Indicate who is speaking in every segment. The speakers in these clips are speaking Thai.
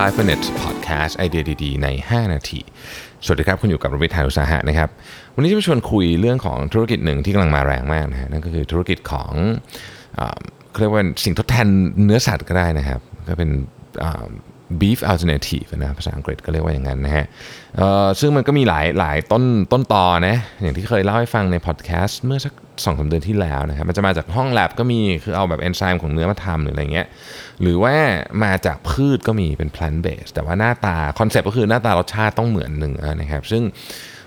Speaker 1: 5 minutes podcast ไอเดียดีๆ ใน 5 นาที สวัสดีครับ คุณอยู่กับรวิทยานุสาหะนะครับ วันนี้จะมาชวนคุยเรื่องของธุรกิจหนึ่งที่กำลังมาแรงมากนะฮะนั่นก็คือธุรกิจของเอเขาเรียกว่าสิ่งทดแทนเนื้อสัตว์ก็ได้นะครับ ก็เป็น beef alternative นะภาษาอังกฤษก็เรียกว่าอย่างนั้นนะฮะซึ่งมันก็มีหลายหลายต้นต้นตอนะอย่างที่เคยเล่าให้ฟังในพอดแคสต์เมื่อสักสองสาเดือนที่แล้วนะครับมันจะมาจากห้องแลบก็มีคือเอาแบบเอนไซม์ของเนื้อมาทำหรืออะไรเงี้ยหรือว่ามาจากพืชก็มีเป็น plant based แต่ว่าหน้าตาคอนเซ็ปต์ก็คือหน้าตารสชาติต้องเหมือนเนื้อนะครับซึ่ง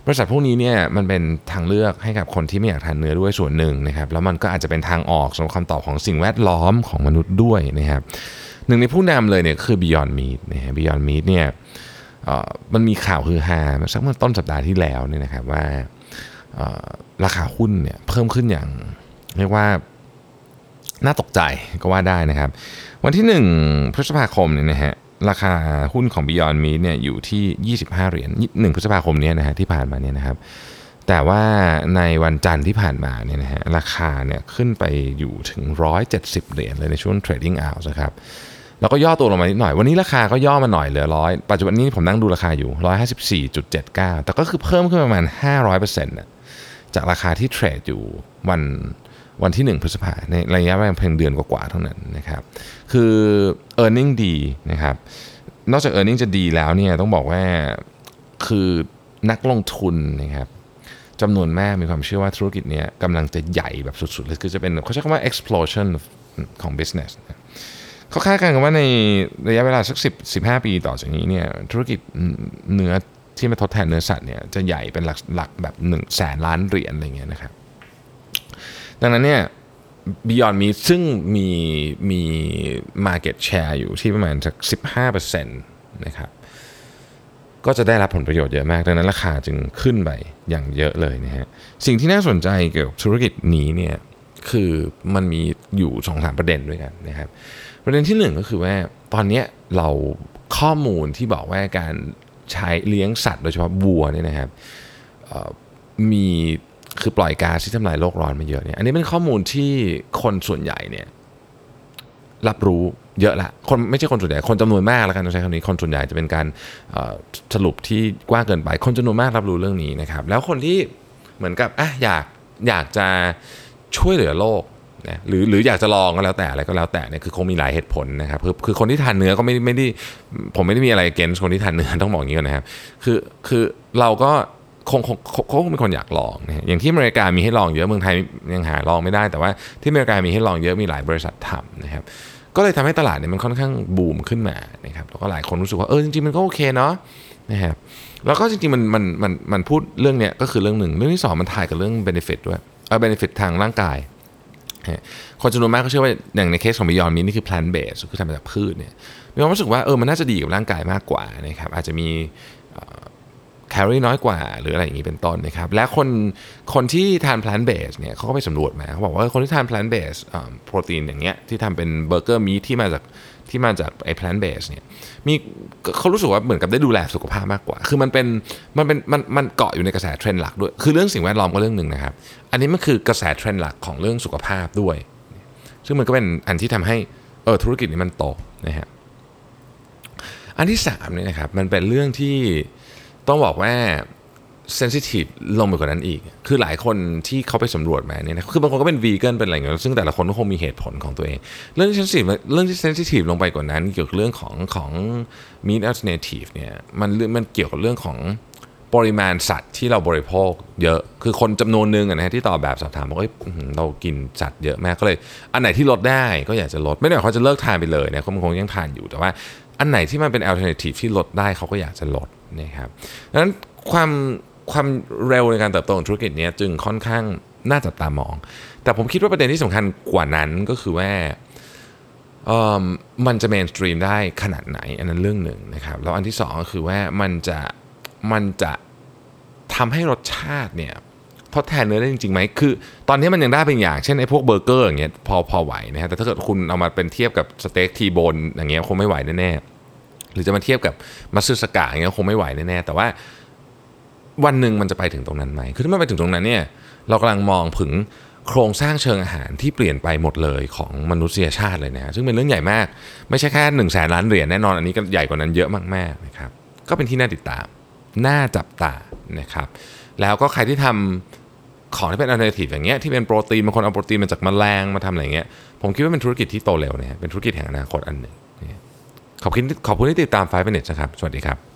Speaker 1: บริษัทพวกนี้เนี่ยมันเป็นทางเลือกให้กับคนที่ไม่อยากทานเนื้อด้วยส่วนหนึ่งนะครับแล้วมันก็อาจจะเป็นทางออกสำหรับคำตอบของสิ่งแวดล้อมของมนุษย์ด้วยนะครับ หนึ่งในผู้นำเลยเนี่ยคือ Beyond Meat นะฮะ Beyond Meat เนี่ยมันมีข่าวคือฮาสักเมื่อต้นสัปดาห์ที่แล้วเนี่ยนะครับว่าราคาหุ้นเนี่ยเพิ่มขึ้นอย่างเรียกว่าน่าตกใจก็ว่าได้นะครับ วันที่ 1 พฤษภาคมเนี่ยนะฮะราคาหุ้นของ Beyond Meat เนี่ยอยู่ที่ 25 เหรียญ1พฤษภาคมนี้นะฮะที่ผ่านมาเนี่ยนะครับ แต่ว่าในวันจันทร์ที่ผ่านมาเนี่ยนะฮะราคาเนี่ยขึ้นไปอยู่ถึง 170 เหรียญเลยในช่วง trading hours นะครับ แล้วก็ย่อตัวลงมานิดหน่อย วันนี้ราคาก็ย่อมาหน่อยเหลือร้อยปัจจุบันนี้ผมนั่งดูราคาอยู่ 154.79 แต่ก็คือเพิ่มขึ้นประมาณ 500%นะจากราคาที่เทรดอยู่วันวันที่ 1 พฤษภาในระยะเวลาเพียงเดือนกว่าๆเท่านั้นนะครับ คือ e a r n i n g ดีนะครับ นอกจาก e a r n i n g จะดีแล้วเนี่ยต้องบอกว่าคือนักลงทุนนะครับจำนวนมากมีความเชื่อว่าธุรกิจนี้กำลังจะใหญ่แบบสุดๆเลยคือจะเป็นเขาใช้คำว่า explosion ของ business นะ เขาคาดการณ์กันว่าในระยะเวลาสัก10 15 ปีต่อจากนี้เนี่ยธุรกิจเนื้อที่มาทดแทนเนื้อสัตว์เนี่ยจะใหญ่เป็นหลักหลักแบบ1นึ่งแสนล้านเหรียญอะไรเงี้ยนะครับ ดังนั้นเนี่ย Beyond Meat ซึ่งมีมี market share อยู่ที่ประมาณสัก 15%นะครับก็จะได้รับผลประโยชน์เยอะมาก ดังนั้นราคาจึงขึ้นไปอย่างเยอะเลยนะฮะ สิ่งที่น่าสนใจเกี่ยวกับธุรกิจนี้เนี่ย คือมันมีอยู่สองสามประเด็นด้วยกันนะครับ ประเด็นที่หนึ่งก็คือว่าตอนนี้เราข้อมูลที่บอกว่าการใช้เลี้ยงสัตว์โดยเฉพาะวัวเนี่ยนะครับมีคือปล่อยก๊าซที่ทำลายโลกร้อนมาเยอะเนี่ยอันนี้เป็นข้อมูลที่คนส่วนใหญ่เนี่ยรับรู้เยอะละคนไม่ใช่คนส่วนใหญ่คนจำนวนมากแล้วกันต้องใช้คำนี้คนส่วนใหญ่จะเป็นการสรุปที่กว้างเกินไป คนจำนวนมากรับรู้เรื่องนี้นะครับ แล้วคนที่เหมือนกับอะอยากอยากจะ ช่วยเหลือโลกนะหรือหรืออยากจะลองก็แล้วแต่อะไรก็แล้วแต่เนี่ยคือคงมีหลายเหตุผลนะครับคือคือคนที่ทานเนื้อก็ไม่ไม่ได้ผมไม่ได้มีอะไรเกณฑ์คนที่ทานเนื้อต้องบอกอย่างนี้ก่อนนะครับคือคือเราก็คงคงคงคงเป็นคนอยากลองนะอย่างที่อเมริกามีให้ลองเยอะเมืองไทยยังหาลองไม่ได้ แต่ว่าที่อเมริกามีให้ลองเยอะมีหลายบริษัททำนะครับก็เลยทำให้ตลาดเนี่ยมันค่อนข้างบูมขึ้นมานะครับแล้วก็หลายคนรู้สึกว่าเออจริงๆมันก็โอเคเนาะนะครับแล้วก็จริงๆมันมันมันมันพูดเรื่องเนี้ยก็คือเรื่องหนึ่งเรื่องที่สองมันถ่ายกับเรื่อง benefit ด้วย เออ benefit ทางร่างกาย คนจำนวนมากก็เชื่อว่าอย่างในเคสของบิยอนมีนี่คือ plant based คือทำมาจากพืชเนี่ยมีความรู้สึกว่าเออมันน่าจะดีกับร่างกายมากกว่านะครับอาจจะมี แคลอรี่น้อยกว่า หรืออะไรอย่างนี้เป็นต้นนะครับ และคนคนที่ทาน plant based เนี่ยเขาก็ไปสำรวจมาเขาบอกว่าคนที่ทาน plant based โปรตีนอย่างเงี้ยที่ทำเป็นเบอร์เกอร์มีที่มาจากที่มาจากไอ้ plant based เนี่ยมีเขารู้สึกว่าเหมือนกับได้ดูแลสุขภาพมากกว่า คือมันเป็นมันเป็นมันมันเกาะอยู่ในกระแสเทรนด์หลักด้วย คือเรื่องสิ่งแวดล้อมก็เรื่องหนึ่งนะครับ อันนี้มันคือกระแสเทรนด์หลักของเรื่องสุขภาพด้วย ซึ่งมันก็เป็นอันที่ทำให้เออธุรกิจนี้มันโตนะฮะอันที่3เนี่ยนะครับมันเป็นเรื่องที่ ต้องบอกว่า sensitive ลงไปกว่านั้นอีก คือหลายคนที่เขาไปสำรวจมาเนี่ยนะคือบางคนก็เป็นวีแกนเป็นอะไรอย่างเงี้ยซึ่งแต่ละคนก็คงมีเหตุผลของตัวเอง เรื่องที่ sensitive เรื่องที่ sensitive ลงไปกว่านั้น เกี่ยวกับเรื่องของของ meat alternative เนี่ยมันมันเกี่ยวกับเรื่องของปริมาณสัตว์ที่เราบริโภคเยอะ คือคนจำนวนหนึ่งนะที่ตอบแบบสอบถามบอกว่าเรากินสัตว์เยอะมากก็เลย อันไหนที่ลดได้ก็อยากจะลด ไม่ได้หมายความจะเลิกทานไปเลยนะเขาคงยังทานอยู่แต่ว่า อันไหนที่มันเป็น alternative ที่ลดได้เขาก็อยากจะลด นะครับดังนั้นความความเร็วในการเติบโตของธุรกิจนี้จึงค่อนข้างน่าจับตามอง แต่ผมคิดว่าประเด็นที่สำคัญกว่านั้นก็คือว่ามันจะ mainstream ได้ขนาดไหน อันนั้นเรื่องหนึ่งนะครับ แล้วอันที่สองก็คือว่ามันจะมันจะทำให้รสชาติเนี่ยทดแทนเนื้อได้จริงๆไหมคือ ตอนนี้มันยังได้เป็นอย่าง เช่นไอ้พวกเบอร์เกอร์อย่างเงี้ยพอพอไหวนะฮะแต่ถ้าเกิดคุณเอามาเป็นเทียบกับสเต็กทีโบนอย่างเงี้ยคงไม่ไหวแน่ๆ หรือจะมาเทียบกับมัตสึซากะอย่างเงี้ยคงไม่ไหวแน่ๆแต่ว่าวันหนึ่งมันจะไปถึงตรงนั้นไหมคือถ้ามันไปถึงตรงนั้นเนี่ยเรากำลังมองถึงโครงสร้างเชิงอาหารที่เปลี่ยนไปหมดเลยของมนุษยชาติเลยนะซึ่งเป็นเรื่องใหญ่มาก ไม่ใช่แค่1นึ่งแสนล้านเหรียญแน่นอนอันนี้ก็ใหญ่กว่านั้นเยอะมากๆนะครับก็เป็นที่น่าติดตามน่าจับตานะครับแล้วก็ใครที่ทำของที่เป็นอัลเทอร์เนทีฟอย่างเงี้ยที่เป็นโปรตีนบางคนเอาโปรตีนมาจากแมลงมาทำอะไรเงี้ยผมคิดว่าเป็นธุรกิจที่โตเร็วนะฮะเป็นธุรกิจแห่งอนาคตอันหนึ่งนะ ขอบคุณขอบคุณที่ติดตาม5 minutes นะครับ สวัสดีครับ